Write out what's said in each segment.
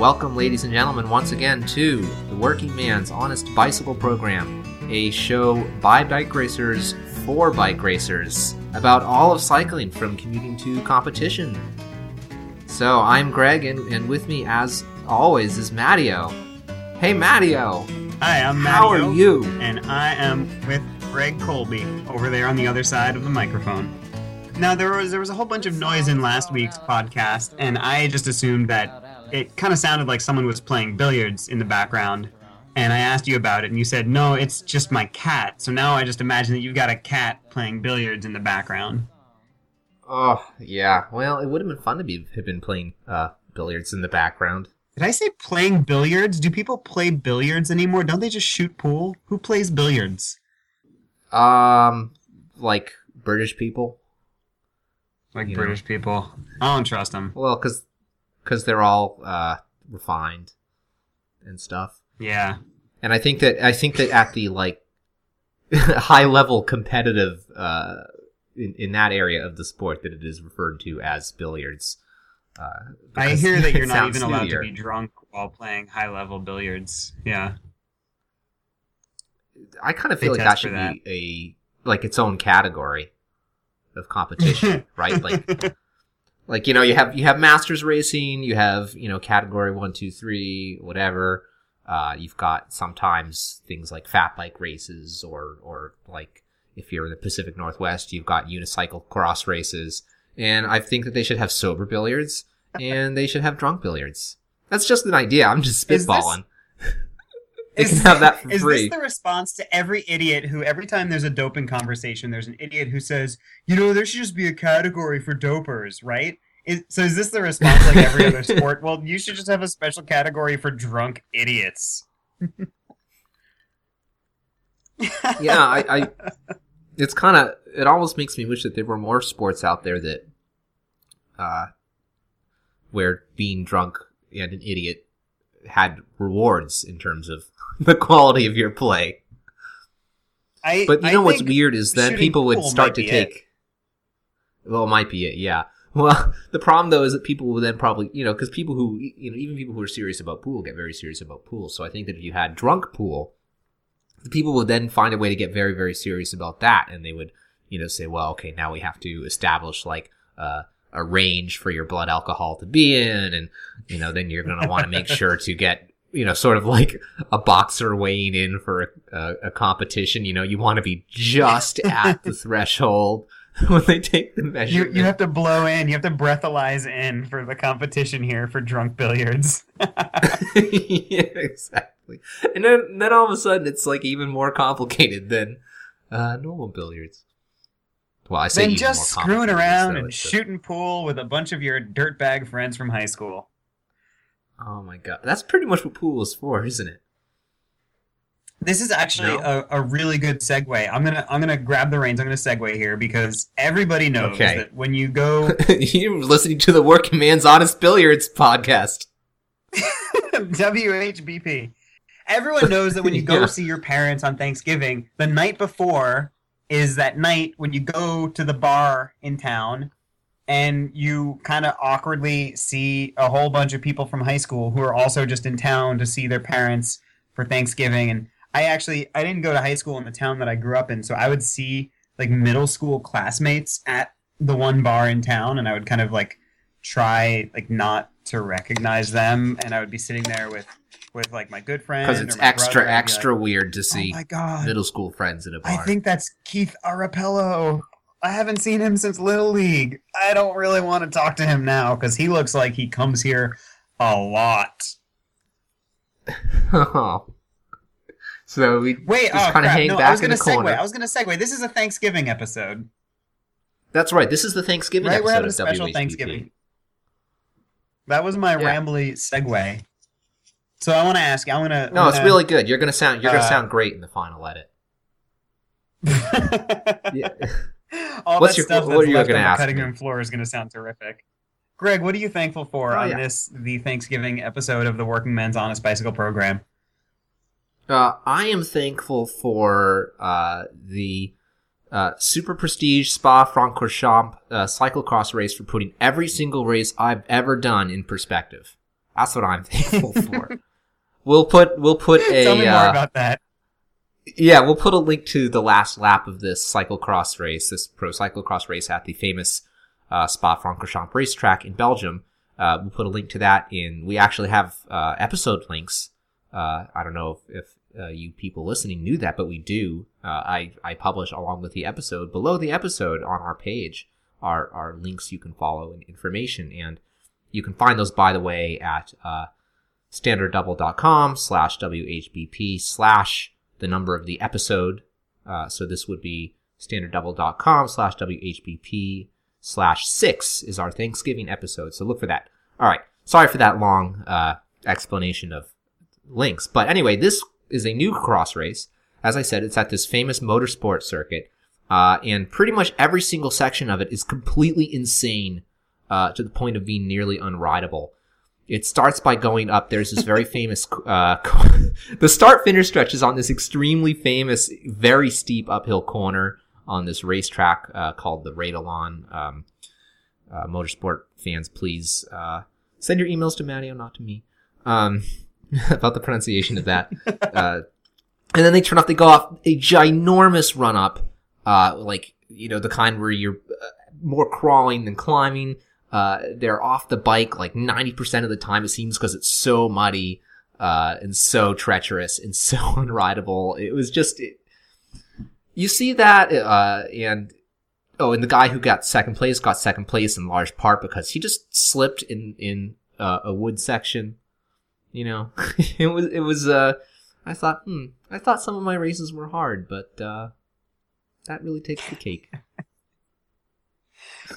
Welcome, ladies and gentlemen, once again to the Working Man's Honest Bicycle Program, a show by bike racers for bike racers about all of cycling from commuting to competition. So I'm Greg, and, and with me, as always, is Mattio. Hey, Mattio. Hi, I'm Mattio. How are you? And I am with Greg Colby over there on the other side of the microphone. Now there was there was a whole bunch of noise in last week's podcast, and I just assumed that it kind of sounded like someone was playing billiards in the background. And I asked you about it, and you said no, it's just my cat. So now I just imagine that you've got a cat playing billiards in the background. Oh, yeah. Well, it would have been fun to be have been playing uh, billiards in the background. Did I say playing billiards? Do people play billiards anymore? Don't they just shoot pool? Who plays billiards? Um, like British people. Like You know. British people. I don't trust them. Well, because because they're all uh, refined and stuff. Yeah. And I think that I think that at the like high level competitive uh, in in that area of the sport that it is referred to as billiards. Uh, I hear that you're not even allowed to be drunk while playing high level billiards. Yeah. I kind of They feel like that should for be a like its own category of competition, right? Like like you know you have you have masters racing you have you know category one two three whatever. Uh, you've got sometimes things like fat bike races or or like if you're in the pacific northwest you've got unicycle cross races. And i think that they should have sober billiards and they should have drunk billiards. That's just an idea. I'm just Is this- they can have that for is free this the response to every idiot who every time there's a doping conversation, there's an idiot who says, you know, there should just be a category for dopers, right? Is, so is this the response like every other sport? Well, you should just have a special category for drunk idiots. yeah, I, I it's kind of it almost makes me wish that there were more sports out there that uh where being drunk and an idiot had rewards in terms of the quality of your play. I, But you I know what's weird is that people would start to be it. take well, it might be it, yeah. Well, the problem though is that people will then probably, you know, because people who, you know, even people who are serious about pool get very serious about pool. So I think that if you had drunk pool, the people would then find a way to get very, very serious about that, and they would, you know, say, well, okay, now we have to establish like uh, a range for your blood alcohol to be in, and you know, then you're going to want to make sure to get. You know, sort of like a boxer weighing in for a, a, a competition. You know, you want to be just at the threshold when they take the You, you have to blow in, you have to breathalyze in for the competition here for drunk billiards. yeah, exactly. And then, then all of a sudden, it's like even more complicated than uh, normal billiards. Well, I say Then even just more screwing around and shooting pool with a bunch of your dirtbag friends from high school. Oh my god, that's pretty much what pool is for, isn't it? This is actually No? a, a really good segue. I'm gonna I'm gonna grab the reins. I'm gonna segue here because everybody knows Okay. that when you go You're listening to the Working Man's Honest Billiards podcast. WHBP, everyone knows that when you go Yeah. see your parents on Thanksgiving, the night before is that night when you go to the bar in town and you kind of awkwardly see a whole bunch of people from high school who are also just in town to see their parents for Thanksgiving. And I actually I didn't go to high school in the town that I grew up in, so I would see like middle school classmates at the one bar in town, and I would kind of like try like not to recognize them, and I would be sitting there with with like my good friend Because it's extra, brother, and I'd be extra like, weird to oh see my god! middle school friends at a bar. I think that's Keith Arapello. I haven't seen him since Little League. I don't really want to talk to him now because he looks like he comes here a lot. so we Wait, just oh kind of hang No, back I was gonna the corner. segue. I was gonna segue. This is a Thanksgiving episode, That's right. This is the Thanksgiving right? We're episode having a special WHBP. Thanksgiving. That was my Yeah. rambly segue. So I want to ask. you. I'm gonna. No, I'm it's really good. You're gonna sound. You're Uh, sound great in the final edit. Yeah. All What's that your- stuff what that's you left on the cutting me? room floor is going to sound terrific. Greg, what are you thankful for Oh, on yeah. this the Thanksgiving episode of the Working Men's Honest Bicycle Program? Uh, I am thankful for uh, the uh, Super Prestige Spa Francorchamps uh, cyclocross race for putting every single race I've ever done in perspective. That's what I'm thankful for. We'll put we'll put a Tell me more uh, about that. Yeah, we'll put a link to the last lap of this cyclocross race, this pro cyclocross race at the famous uh, Spa-Francorchamps racetrack in Belgium. Uh, we'll put a link to that in. We actually have uh, episode links. Uh, I don't know if, if uh, you people listening knew that, but we do. Uh, I I publish along with the episode below the episode on our page are are links you can follow and information, and you can find those by the way at uh, standarddouble.com slash whbp slash the number of the episode. Uh, so this would be standarddouble.com slash whbp slash six is our Thanksgiving episode. So look for that. All right. Sorry for that long uh, explanation of links. But anyway, this is a new cross race. As I said, it's at this famous motorsport circuit. Uh, and pretty much every single section of it is completely insane uh, to the point of being nearly unrideable. It starts by going up. There's this very famous. Uh, the start finish stretch is on this extremely famous, very steep uphill corner on this racetrack uh, called the Radalon. Um, uh, motorsport fans, please uh, send your emails to Mattio, not to me, um, about the pronunciation of that. Uh, and then they turn off. They go off a ginormous run up, uh, like you know the kind where you're more crawling than climbing. Uh, they're off the bike like 90% of the time, it seems, because it's so muddy, uh, and so treacherous and so unrideable. It was just, it, you see that, uh, and, oh, and the guy who got second place got second place in large part because he just slipped in, in, uh, a wood section. You know, it was, it was, uh, I thought, hmm, I thought some of my races were hard, but, uh, that really takes the cake.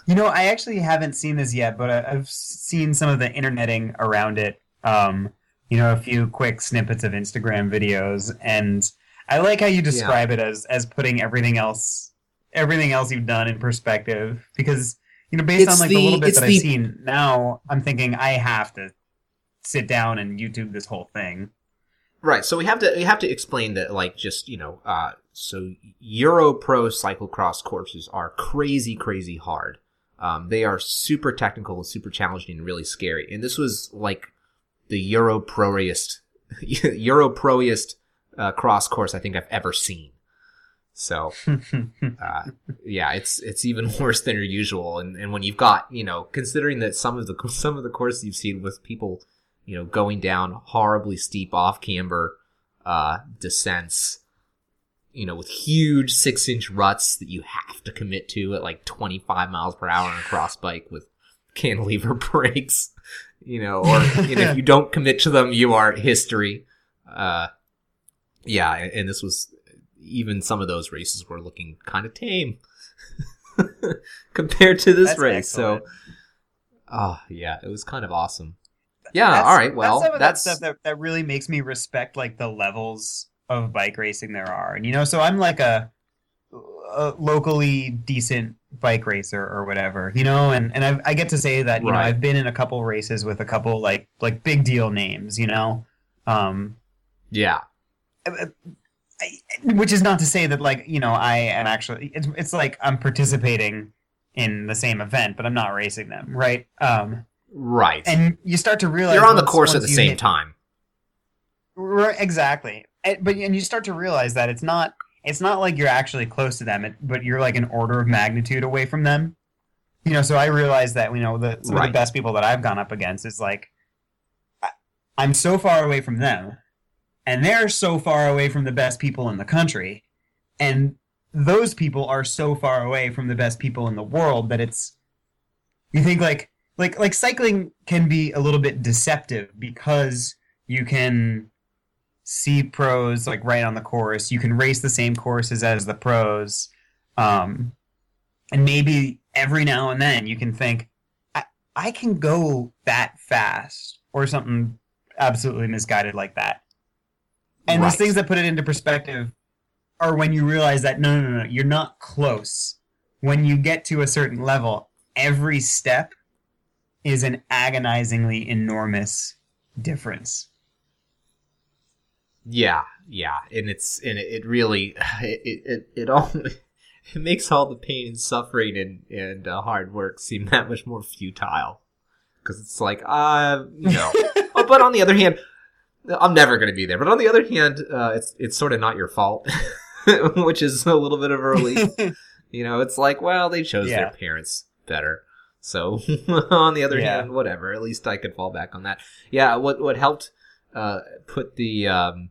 You know, I actually haven't seen this yet, but I- I've seen some of the interneting around it. Um, you know, a few quick snippets of Instagram videos, and I like how you describe it as as putting everything else everything else you've done in perspective. Because you know, based It's on like the- the little bit that the- I've seen now, I'm thinking I have to sit down and YouTube this whole thing. Right. So we have to we have to explain that like just you know uh so Euro Pro cyclocross courses are crazy crazy hard. Um, they are super technical and super challenging and really scary. And this was like the Euro Proiest Euro Proiest uh, cross course I think I've ever seen. So uh, yeah, it's it's even worse than your usual. And and when you've got you know considering that some of the some of the courses you've seen with people you know going down horribly steep off camber uh, descents, you know with huge six inch ruts that you have to commit to at like twenty five miles per hour on a cross bike with cantilever brakes. You know, or you know, if you don't commit to them, you are history. Uh, yeah, and, this was even some of those races were looking kind of tame compared to this That's race. So, excellent. oh yeah, it was kind of awesome. Yeah, That's- all right. Well, that's some of that's, that stuff that, that really makes me respect like the levels of bike racing there are. And you know, so I'm like a, a locally decent bike racer or whatever, you know, and and I've, I get to say that you know I've been in a couple races with a couple like like big deal names, you know, um, yeah, I, which is not to say that like you know I am actually it's it's like I'm participating in the same event, but I'm not racing them, right? Um, right. and you start to realize You're on the course at the same hit- time. Right, exactly. And, but and you start to realize that it's not it's not like you're actually close to them, it, but you're like an order of magnitude away from them. You know, so I realize that you know the some of the best people that I've gone up against is like I, I'm so far away from them, and they're so far away from the best people in the country, and those people are so far away from the best people in the world that it's you think like like like cycling can be a little bit deceptive because you can see pros like right on the course. You can race the same courses as the pros, um, and maybe every now and then you can think, I, I can go that fast, or something absolutely misguided like that. And Right. those things that put it into perspective are when you realize that no, no, no, you're not close. When you get to a certain level, every step is an agonizingly enormous difference. Yeah, yeah, and it's and it, really it it it all it makes all the pain and suffering and and uh, hard work seem that much more futile because it's like uh no oh, but on the other hand, I'm never going to be there. But on the other hand, uh, it's it's sort of not your fault, which is a little bit of a relief. you know, it's like, well, they chose Yeah. their parents better. So on the other Yeah. hand, whatever. At least I could fall back on that. Yeah, what what helped uh, put the um,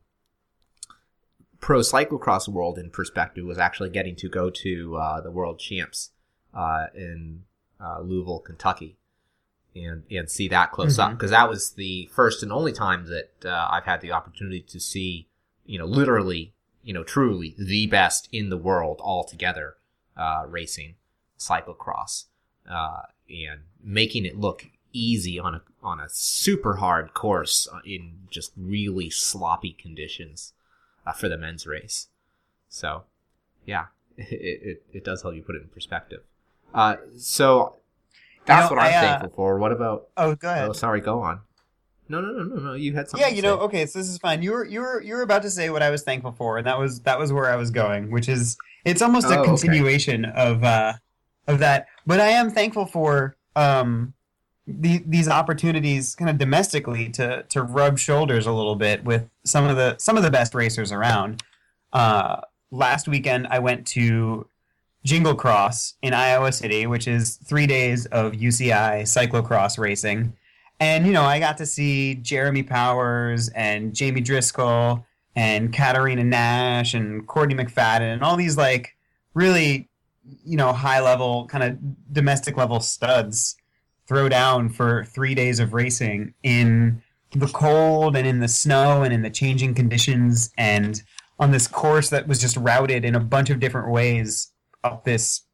pro cyclocross world in perspective was actually getting to go to uh, the world champs uh, in uh, Louisville, Kentucky, and and see that close up Mhm. because that was the first and only time that uh, I've had the opportunity to see, you know, literally, you know, truly the best in the world all together uh, racing cyclocross uh, and making it look easy on a on a super hard course uh, in just really sloppy conditions uh, for the men's race. So, yeah, it, it, it does help you put it in perspective. Uh, so that's know, what I'm I, uh, thankful for. What about? oh, go ahead. Oh, sorry. Go on. No, no, no, no, no. You had something. yeah, you know, say. okay, so this is fine. You were you were you were about to say what I was thankful for, and that was that was where I was going, which is it's almost Oh, a okay. continuation of uh of that. But I am thankful for um the, these opportunities kind of domestically to to rub shoulders a little bit with some of the some of the best racers around. Uh last weekend I went to Jingle Cross in Iowa City, which is three days of UCI cyclocross racing. And, you know, I got to see Jeremy Powers and Jamie Driscoll and Katerina Nash and Courtenay McFadden and all these, like, really, you know, high level, kind of domestic level studs throw down for three days of racing in the cold and in the snow and in the changing conditions and on this course that was just routed in a bunch of different ways up this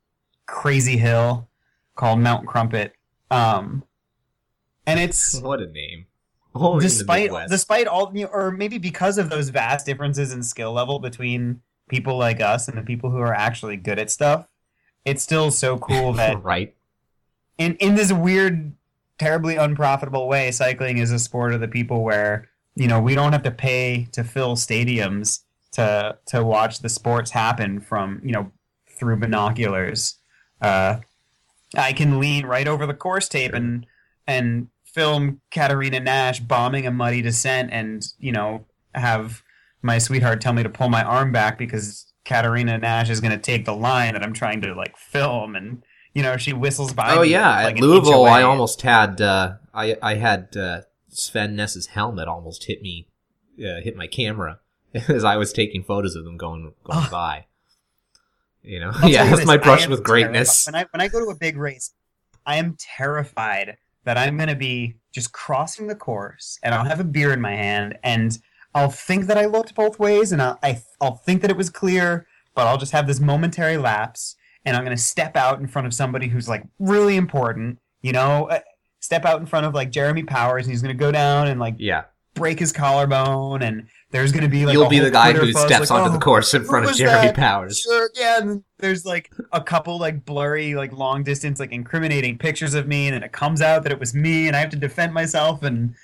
crazy hill called Mount Krumpit. Um, and it's What a name. Oh, despite despite all or maybe because of those vast differences in skill level between people like us and the people who are actually good at stuff, it's still so cool that right. In in this weird, terribly unprofitable way, cycling is a sport of the people where you know we don't have to pay to fill stadiums to to watch the sports happen from you know through binoculars. Uh, I can lean right over the course tape and and film Katerina Nash bombing a muddy descent, and you know have my sweetheart tell me to pull my arm back because Katerina Nash is going to take the line that I'm trying to like film, and you know she whistles by. Oh yeah, like, at Louisville, I almost had uh, I I had uh, Sven Nys's helmet almost hit me, uh, hit my camera as I was taking photos of them going going Oh. by. You know, I'll yeah, that's this, my brush with terrified- greatness. When I when I go to a big race, I am terrified that I'm going to be just crossing the course, and I'll have a beer in my hand, and I'll think that I looked both ways, and I'll I, I'll think that it was clear, but I'll just have this momentary lapse, and I'm going to step out in front of somebody who's like really important, you know. uh, Step out in front of like Jeremy Powers, and he's going to go down and like Yeah, break his collarbone, and there's going to be like you'll a be the guy Twitter who steps like, onto "Oh, the course in front of Jeremy that? Powers. Sure, yeah. And there's like a couple like blurry, like long distance, like incriminating pictures of me, and then it comes out that it was me, and I have to defend myself, and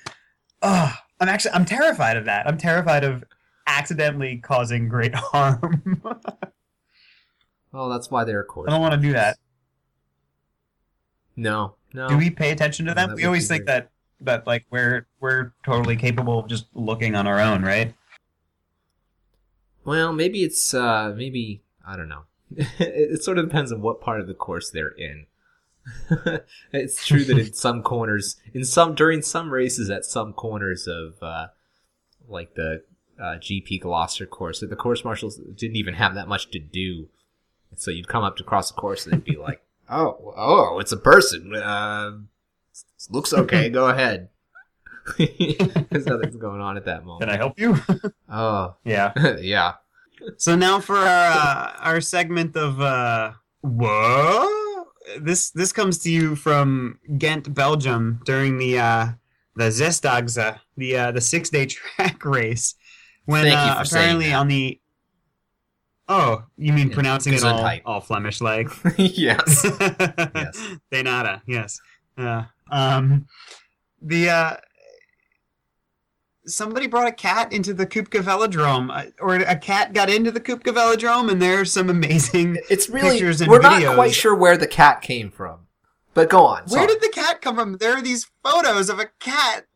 uh, I'm actually I'm terrified of that. I'm terrified of accidentally causing great harm. Well, that's why they're course. I don't want to do that. No, no. Do we pay attention to them? We always think that that like we're we're totally capable of just looking on our own, right? Well, maybe it's uh maybe I don't know. it, it sort of depends on what part of the course they're in. it's true that in some corners, in some during some races at some corners of uh like the uh, GP Gloucester course, that the course marshals didn't even have that much to do. So you'd come up to cross the course and they'd be like, "Oh, oh, it's a person. Uh, looks okay. Go ahead." Because nothing's going on at that moment. Can. I help you? Oh, yeah. yeah. So now for our uh, our segment of uh, whoa, this this comes to you from Ghent, Belgium, during the uh, the Zesdaagse, the uh, the six day track race. When Thank you uh, for saying apparently that. on the oh, you mean Yeah, pronouncing it all, all Flemish like? yes. yes. De nada. Yes. Uh, um, the uh, somebody brought a cat into the Kuipke Velodrome, uh, or a cat got into the Kuipke Velodrome, and there's some amazing. It's really Pictures and we're not quite sure where the cat came from, but go on. Where sorry. did the cat come from? There are these photos of a cat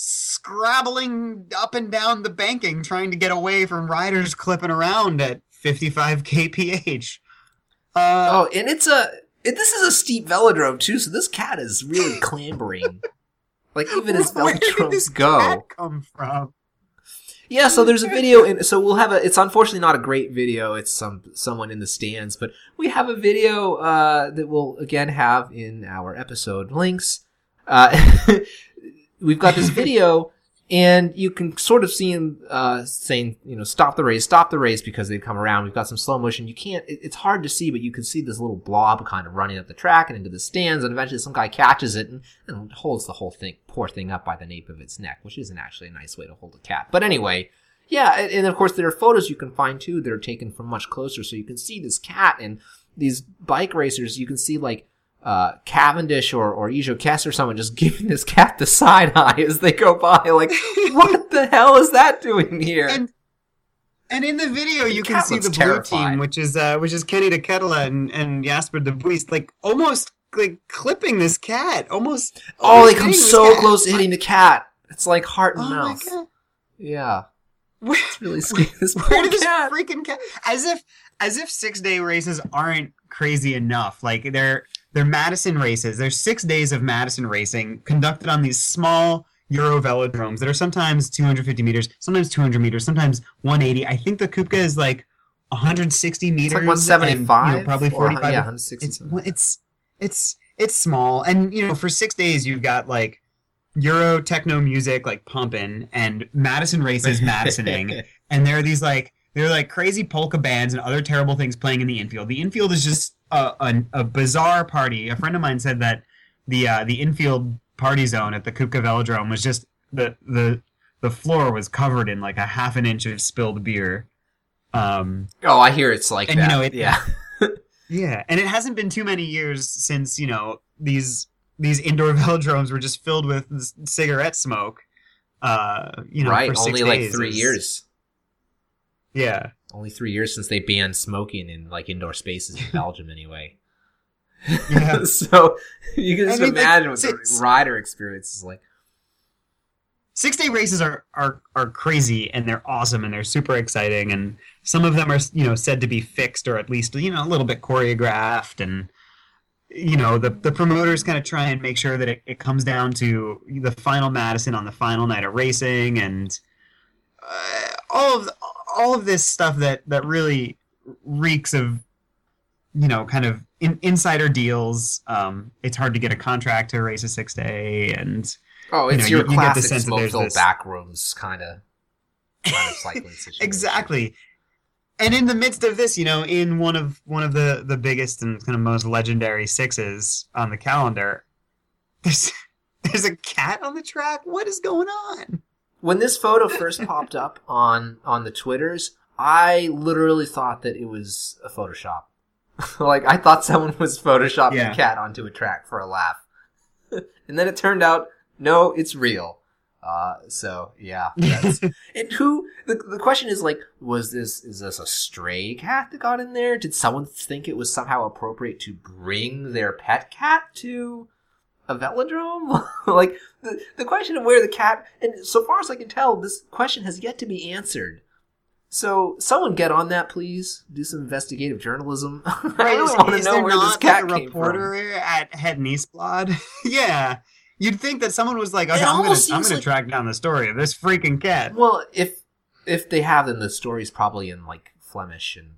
scrabbling up and down the banking trying to get away from riders clipping around at 55 kph. Uh, oh, and it's a it, this is a steep velodrome too, so this cat is really clambering. Like even as velodromes go. cat come from? Yeah, so there's a video, and so we'll have a. It's unfortunately not a great video. It's some someone in the stands, but we have a video uh, that we'll again have in our episode links. Uh, we've got this video, and you can sort of see him uh, saying, you know, stop the race, stop the race, because they come around. We've got some slow motion. You can't. It, it's hard to see, but you can see this little blob kind of running up the track and into the stands, and eventually some guy catches it and, and holds the whole thing, poor thing, up by the nape of its neck, which isn't actually a nice way to hold a cat. But anyway. Yeah, and, and of course there are photos you can find too that are taken from much closer, so you can see this cat and these bike racers. You can see like uh, Cavendish or or Iljo Keisse or someone just giving this cat the side eye as they go by. Like, what the hell is that doing here? And and in the video, you can see the blue team, which is uh, which is Kenny De Ketele and and Jasper De Buyst, like almost like clipping this cat, almost. oh, they come so cat. close to hitting the cat. It's like heart and Oh mouth. Yeah, Where, it's really scary. This where did this freaking cat? As if as if six day races aren't crazy enough. Like they're they're Madison races. There's six days of Madison racing conducted on these small Euro velodromes that are sometimes 250 meters, sometimes 200 meters, sometimes 180. I think the Kuipke is like 160 meters. It's like and, 175, you know, probably or, 45. yeah, 160. it's it's it's it's small, and you know, for six days you've got like Euro techno music like pumping, and Madison races Madisoning, and there are these like there are like crazy polka bands and other terrible things playing in the infield. The infield is just a, a, a bizarre party. A friend of mine said that the uh, the infield party zone at the Kuipke Velodrome was just the the the floor was covered in like a half an inch of spilled beer. Um, oh, I hear it's like And, you that. know, it- yeah. yeah, and it hasn't been too many years since you know these these indoor velodromes were just filled with cigarette smoke. Uh, you know, right. for six Only like days. three It's- years. Yeah, Only three years since they banned smoking in like indoor spaces in Belgium, anyway. Yeah. so you can just I mean, like, imagine what six- the rider experience is like. six day races are, are are crazy and they're awesome and they're super exciting and some of them are you know said to be fixed or at least you know a little bit choreographed and you know the the promoters kind of try and make sure that it, it comes down to the final Madison on the final night of racing and uh, all of all of this stuff that that really reeks of you know kind of in, insider deals um it's hard to get a contract to race a six day and Oh, You it's know, your you- you get the classic sense that there's smoke-filled this- back rooms kind of kind of cycling situation. exactly. And in the midst of this you know in one of one of the the biggest and kind of most legendary sixes on the calendar there's there's a cat on the track? What is going on When this photo first popped up on on the twitters, I literally thought that it was a Photoshop. like I thought someone was photoshopping Yeah. a cat onto a track for a laugh, and then it turned out no, it's real. Uh, so yeah, and who the, the question is like, was this is this a stray cat that got in there? Did someone think it was somehow appropriate to bring their pet cat to a velodrome? like the the question of where the cat and so far as I can tell, this question has yet to be answered. So someone get on that, please. Do some investigative journalism. I really is, want to know where this cat like, a came reporter at Het Nieuwsblad yeah you'd think that someone was like okay i'm gonna i'm gonna like- track down the story of this freaking cat. Well, if if they have, then the story's probably in like Flemish, and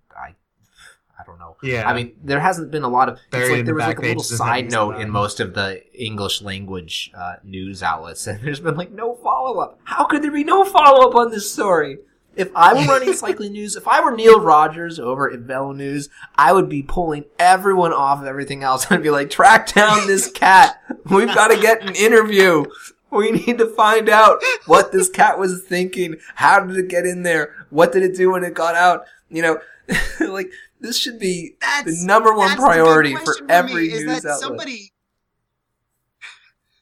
I don't know. yeah I mean, there hasn't been a lot of. Buried like there was like a little side note in most of the English language uh, news outlets, and there's been like no follow up. How could there be no follow up on this story? If I were running cycling news, if I were Neal Rogers over at Velo News, I would be pulling everyone off of everything else and be like, track down this cat. We've got to get an interview. We need to find out what this cat was thinking. How did it get in there? What did it do when it got out? You know, like this should be that's the number one that's the big priority for question me, every is news that outlet. somebody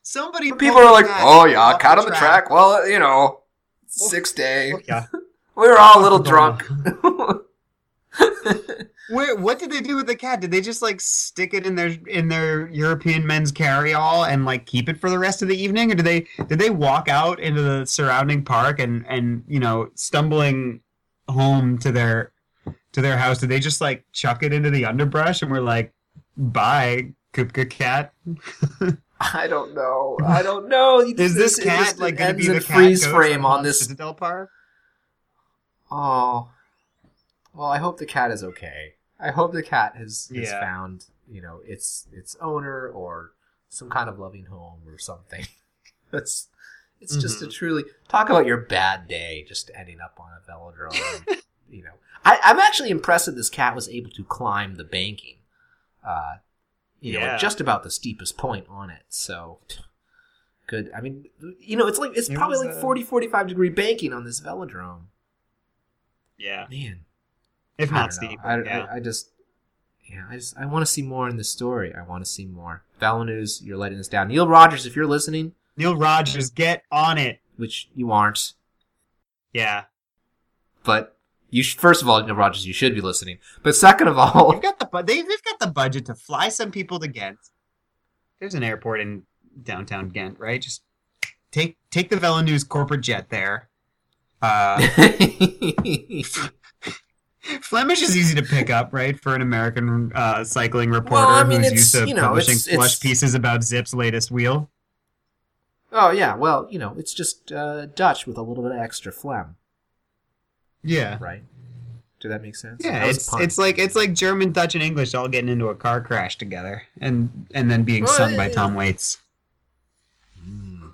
somebody People are like, "Oh yeah, off cat on the track." Well, you know, six day. Yeah We were all a little drunk. Where, what did they do with the cat? Did they just like stick it in their in their European men's carry-all and like keep it for the rest of the evening, or did they did they walk out into the surrounding park and and you know stumbling home to their to their house? Did they just like chuck it into the underbrush and we're like, "Bye, Kuipke cat"? I don't know. I don't know. Is this it cat just like going to be the freeze frame on this? Citadel Park? Oh, well, I hope the cat is okay. I hope the cat has, has Yeah. found you know its its owner or some kind of loving home or something. That's it's just a Mhm. truly talk about your bad day just ending up on a velodrome. you know, I, I'm actually impressed that this cat was able to climb the banking. Uh, you know, Yeah. at just about the steepest point on it. So good. I mean, you know, it's like it's It probably like uh, 40, 45 degree banking on this velodrome. Yeah, Man, if not steep. I, yeah. I, I just, yeah, I just, I want to see more in this story. I want to see more. Velo News, you're letting us down. Neal Rogers, if you're listening, Neal Rogers, get on it. which you aren't, Yeah, but you sh- first of all, Rogers, you should be listening. But second of all, You've got the bu- they, they've got the budget to fly some people to Ghent. There's an airport in downtown Ghent, right? Just take take the Velo News corporate jet there. Uh, Flemish is easy to pick up, right, for an American uh, cycling reporter Well, I mean, who's used to you know, publishing it's- flush it's- pieces about Zipp's latest wheel. oh yeah, well, you know, it's just uh, Dutch with a little bit of extra phlegm, Yeah, right? Did that make sense? yeah. That was a It's pun. it's like it's like German, Dutch, and English all getting into a car crash together, and and then being Well, sung by yeah. Tom Waits. Mm.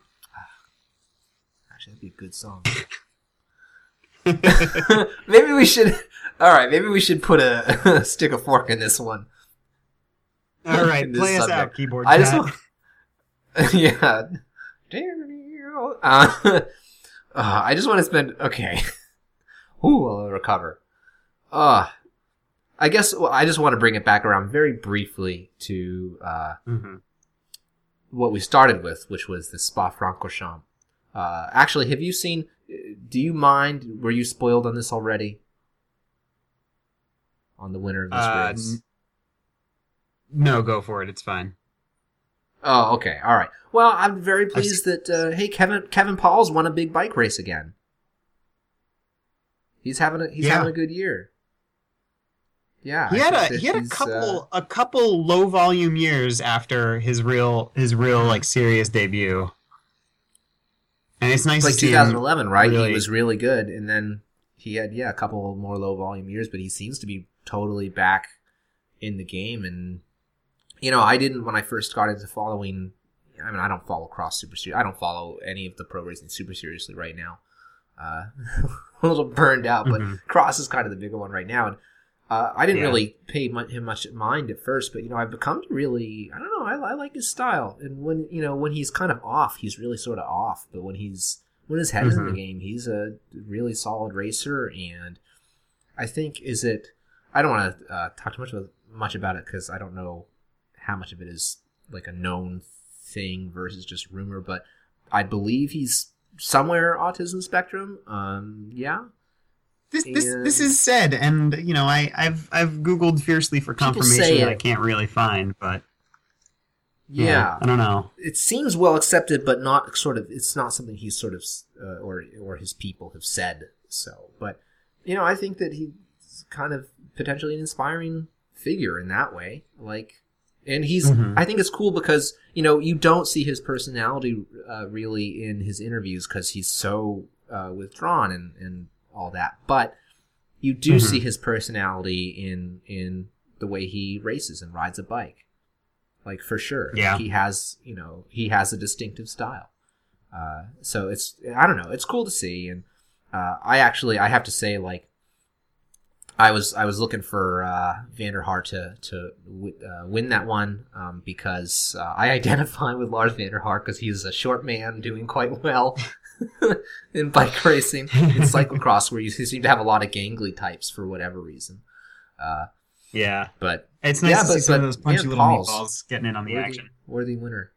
Actually, that'd be a good song. maybe we should. All right, maybe we should put a stick a fork in this one. All right, In this play us out, keyboard. I just want. yeah. Uh, uh, I just want to spend. Okay. Ooh, I'll recover. Uh, I guess well, I just want to bring it back around very briefly to uh, Mhm. what we started with, which was the Spa Francorchamps. Uh, actually, have you seen? Do you mind? Were you spoiled on this already? On the winner of this Uh, race? n- no, go for it. It's fine. Oh, okay, all right. Well, I'm very pleased that uh, hey, Kevin Kevin Pauwels won a big bike race again. He's having a he's Yeah. having a good year. Yeah, He I had a he had a couple uh, a couple low volume years after his real his real like serious debut. And it's nice like to see him 2011, right? really- He was really good, and then he had yeah a couple more low volume years, but he seems to be totally back in the game. And you know, I didn't when I first got into following. I mean, I don't follow cross super serious. I don't follow any of the pro racing super seriously right now. Uh, a little burned out, but Mhm. cross is kind of the bigger one right now. And uh, I didn't Yeah. really pay mu- him much mind at first, but you know, I've become to really. I don't know. I, I like his style, and when you know when he's kind of off, he's really sort of off. But when he's when his head is in the Mhm. game, he's a really solid racer, and I think is it. I don't want to uh, talk too much about, much about it because I don't know how much of it is like a known thing versus just rumor, but I believe he's somewhere autism spectrum. Um, yeah, This this And- this is said, and you know I I've I've googled fiercely for confirmation that. I can't really find, but yeah. I don't know. it seems well accepted, but not sort of. It's not something he's sort of uh, or or his people have said so. But you know, I think that he's kind of potentially an inspiring figure in that way. Like, and he's. Mhm. I think it's cool because you know you don't see his personality uh, really in his interviews because he's so uh, withdrawn and and all that. But you do Mhm. see his personality in in the way he races and rides a bike like for sure Like, Yeah. he has you know he has a distinctive style uh, so it's i don't know it's cool to see and uh, i actually i have to say like i was i was looking for uh, van der Haar to to w- uh, win that one um, because uh, i identify with Lars van der Haar because he's a short man doing quite well in bike racing in cyclocross where you seem to have a lot of gangly types for whatever reason uh, Yeah, but it's nice Yeah, to but- see some of those punchy man, little Paul's- meatballs getting in on the worthy, action. worthy winner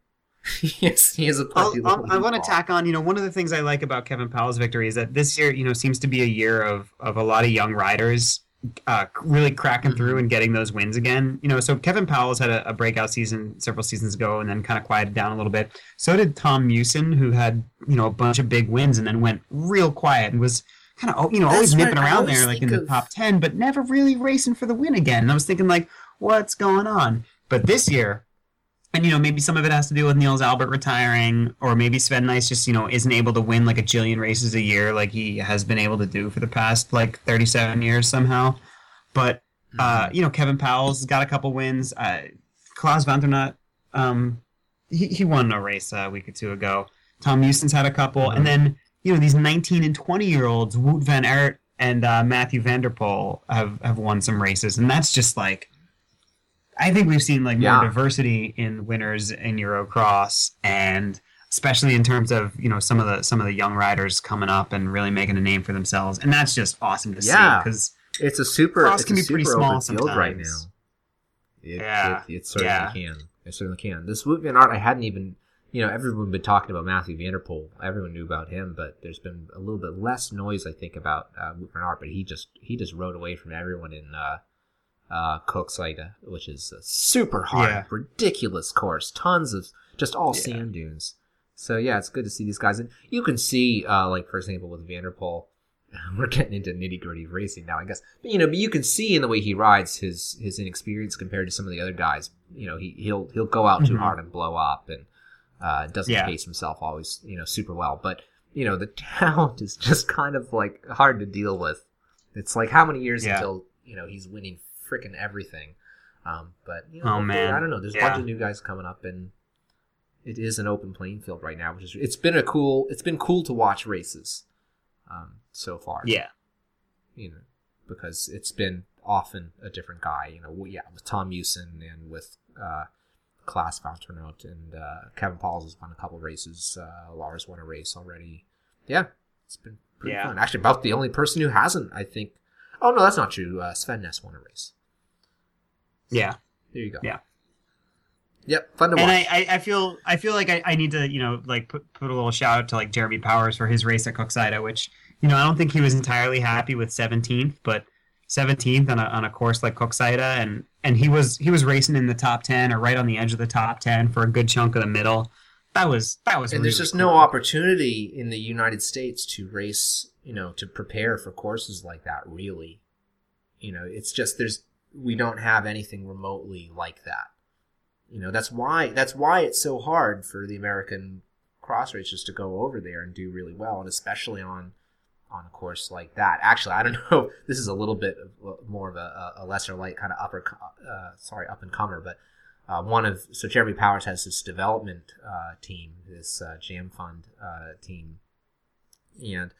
yes he is a I'll, puppy I'll, little I want to tack on. You know, one of the things I like about Kevin Pauwels' victory is that this year, you know, seems to be a year of of a lot of young riders uh, really cracking through and getting those wins again. You know, so Kevin Pauwels had a, a breakout season several seasons ago and then kind of quieted down a little bit. So did Tom Meeusen, who had you know a bunch of big wins and then went real quiet and was kind of you know always That's nipping right, I around always there like in the of- top ten, but never really racing for the win again. And I was thinking like, what's going on? But this year. And you know maybe some of it has to do with Niels Albert retiring, or maybe Sven Nys just you know isn't able to win like a jillion races a year like he has been able to do for the past like 37 years somehow. But uh, you know, Kevin Pauwels got a couple wins. Uh, Klaas Vantornout, um, he, he won a race a week or two ago. Tom Meeusen's had a couple, Mhm. and then you know these 19 and 20 year olds, Wout van Aert and uh, Mathieu van der Poel have have won some races, and that's just like. I think we've seen like more diversity in winners in Eurocross, and especially in terms of you know some of the some of the young riders coming up and really making a name for themselves, and that's just awesome to Yeah. see because It's a super. Cross it's can a be pretty small field right now. It, Yeah. it, it certainly Yeah. can. It certainly can. This van Aert, I hadn't even. You know, everyone been talking about Mathieu van der Poel. Everyone knew about him, but there's been a little bit less noise, I think, about uh, van Aert. But he just he just rode away from everyone in uh, uh, Koksijde, which is a super hard, Yeah. ridiculous course. Tons of just all Yeah. sand dunes. So yeah, it's good to see these guys. And you can see, uh, like for example, with van der Poel, we're getting into nitty gritty racing now, I guess. But you know, but you can see in the way he rides his his inexperience compared to some of the other guys. You know, he he'll he'll go out too Mhm. hard and blow up, and uh, doesn't Yeah. pace himself always, you know, super well. But you know, the talent is just kind of like hard to deal with. It's like how many years Yeah. until you know he's winning freaking everything. Um, but you know, Oh, man. I don't know. There's a bunch of new guys coming up, and it is an open playing field right now, which is it's been a cool it's been cool to watch races um, so far. yeah, you know, because it's been often a different guy. You know, yeah, with Tom Meeusen and with uh, Klaas Vantornout and uh, Kevin Pauwels has won a couple races. Uh, Lars won a race already. Yeah, it's been pretty Yeah. fun. Actually, about the only person who hasn't, I think. Oh no, that's not true. Uh, Sven Nys won a race. Yeah. There you go. Yeah. Yep, fun to watch. And I, I, I feel I feel like I, I need to you know like put, put a little shout out to like Jeremy Powers for his race at Koksijde, which you know I don't think he was entirely happy with 17th, but 17th on a, on a course like Koksijde, and and he was he was racing in the top 10 or right on the edge of the top 10 for a good chunk of the middle. That was that was and really there's just cool. no opportunity in the United States to race, you know, to prepare for courses like that. Really, you know, it's just there's we don't have anything remotely like that. You know, that's why that's why it's so hard for the American cross racers to go over there and do really well, and especially on on a course like that. Actually, I don't know. This is a little bit of, more of a, a lesser light kind of upper, uh, sorry, up and comer, but uh, one of so Jeremy Powers has this development uh, team, this uh, Jam Fund uh, team, and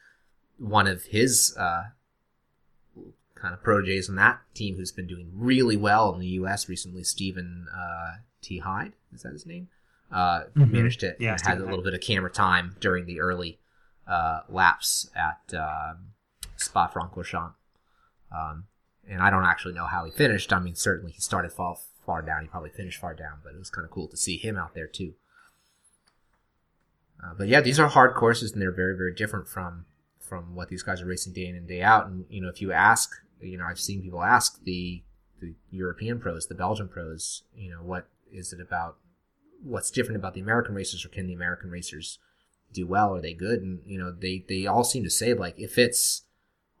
one of his uh, kind of proteges on that team, who's been doing really well in the U.S. recently, Stephen uh, T. Hyde, is that his name? Uh, Mhm. Managed to Yeah, had a little bit of camera time during the early uh, laps at um, Spa Francorchamps. Um, and I don't actually know how he finished. I mean, certainly he started far, far down. He probably finished far down, but it was kind of cool to see him out there too. Uh, but yeah, these are hard courses, and they're very, very different from from what these guys are racing day in and day out. And you know, if you ask, you know, I've seen people ask the the European pros, the Belgian pros, you know, what is it about? What's different about the American racers, or can the American racers do well? Are they good? And you know, they they all seem to say like if it's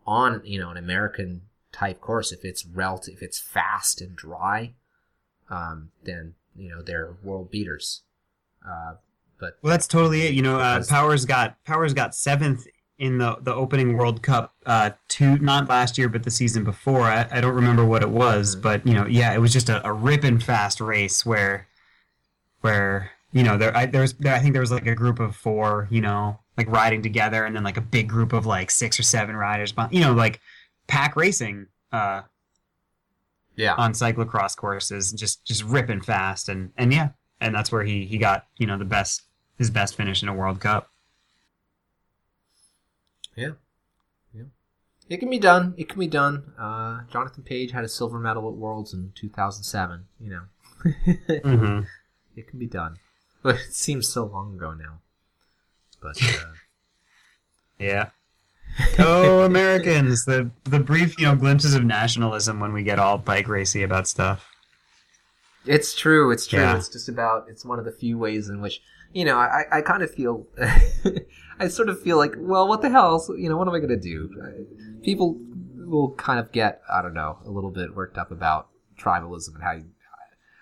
on you know an American type course, if it's relative, if it's fast and dry, um, then you know they're world beaters. Uh, but Well, that's totally it. You know, uh, Powers got Powers got seventh in the the opening World Cup. Uh, two not last year, but the season before. I, I don't remember what it was, Mhm. but you know, yeah, it was just a, a ripping fast race where, where you know there I, there was there, I think there was like a group of four, you know, like riding together, and then like a big group of like six or seven riders, you know, like pack racing. Uh, yeah, on cyclocross courses, just just ripping fast, and and yeah, and that's where he he got you know the best his best finish in a World Cup. Yeah, yeah. It can be done. It can be done. Uh, Jonathan Page had a silver medal at Worlds in 2007. You know, Mm-hmm. it can be done. But it seems so long ago now. But uh, Yeah, oh Americans! The the brief, you know, glimpses of nationalism when we get all bike racy about stuff. It's true. It's true. Yeah. It's just about. It's one of the few ways in which you know. I, I kind of feel. I sort of feel like, well, what the hell? You know, what am I going to do? Uh, people will kind of get, I don't know, a little bit worked up about tribalism and how you.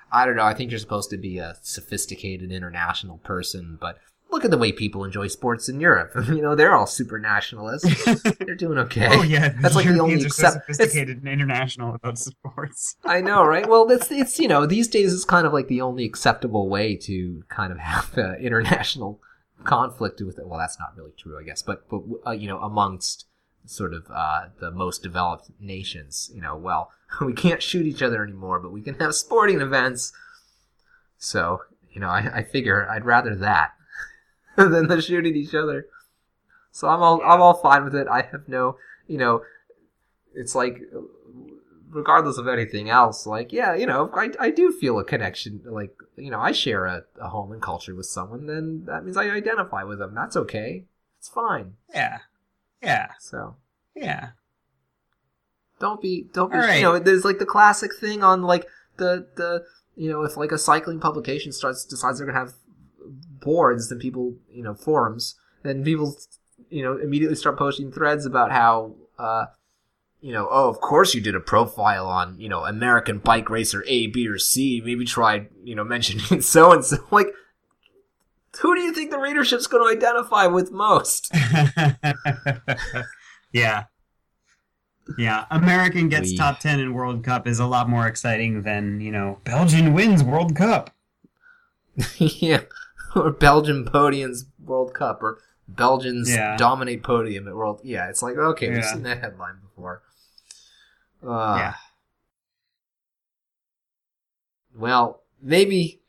I don't know. I think you're supposed to be a sophisticated international person, but look at the way people enjoy sports in Europe. you know, they're all super nationalists. They're doing okay. Oh yeah, That's like the Europeans only are so accept- it's- sophisticated and international about sports. I know, right? Well, it's it's you know these days it's kind of like the only acceptable way to kind of have uh, international conflict with it. Well, that's not really true, I guess, but but uh, you know amongst sort of uh, the most developed nations, you know, well, we can't shoot each other anymore, but we can have sporting events. So you know, I, I figure I'd rather that than the shooting each other. So I'm all I'm all fine with it. I have no, you know, it's like regardless of anything else, like, yeah, you know, I, I do feel a connection. Like, you know, I share a, a home and culture with someone, then that means I identify with them. That's okay. It's fine. Yeah, yeah, So yeah. don't be, don't be, right. you know, there's like the classic thing on like the, the, you know, if like a cycling publication starts, decides they're going to have boards, then people, you know, forums, then people, you know, immediately start posting threads about how, uh, you know, oh, of course you did a profile on, you know, American bike racer A, B, or C. Maybe try, you know, mentioning so and so. Like, who do you think the readership's going to identify with most? yeah. Yeah, American gets top 10 in World Cup is a lot more exciting than, you know, Belgian wins World Cup. yeah, or Belgian podiums World Cup, or Belgians Yeah. dominate podium at World. Yeah, it's like okay, we've seen that headline before. Uh, Yeah. Well, maybe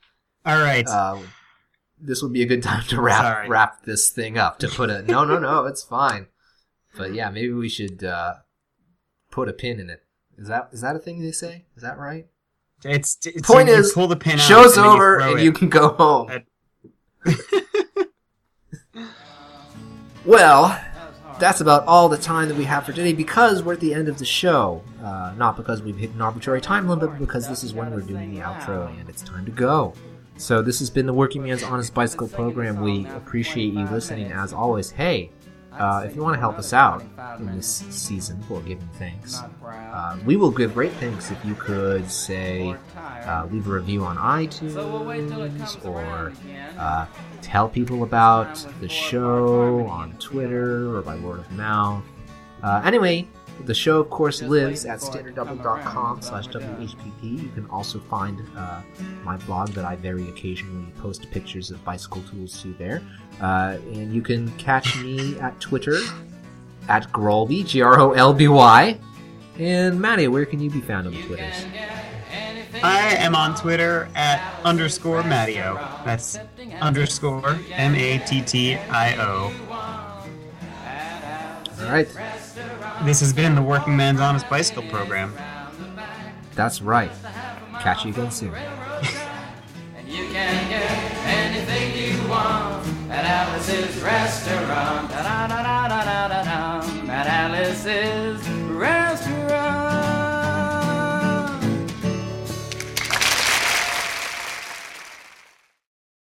All right. uh, this would be a good time to wrap Sorry. wrap this thing up. To put a no, no, no, it's fine. But yeah, maybe we should uh, put a pin in it. Is that is that a thing they say? Is that right? it's, it's Point is, pull the pin out Show's and you over, and you can go home. That- Well, that's about all the time that we have for today because we're at the end of the show. Uh, not because we've hit an arbitrary time limit, but because this is when we're doing the outro and it's time to go. So this has been the Working Man's Honest Bicycle program. We appreciate you listening as always. Hey, uh, if you want to help us out in this season for giving thanks, uh, we will give great thanks if you could say uh, leave a review on iTunes or uh, tell people about the show on Twitter or by word of mouth. Uh, anyway, the show, of course, lives at standarddouble.com slash WHPP. You can also find uh, my blog that I very occasionally post pictures of bicycle tools to there. Uh, and you can catch me at Twitter at Grolby, G R O L B Y. And Maddie, where can you be found on the Twitters? I am on Twitter at underscore Mattio. That's underscore M A T T I O. All right, this has been the Working Man's Honest Bicycle program. That's right. Catch you again soon. and you can get anything you want at Alice's restaurant. Da-da-da-da-da-da-da. At Alice's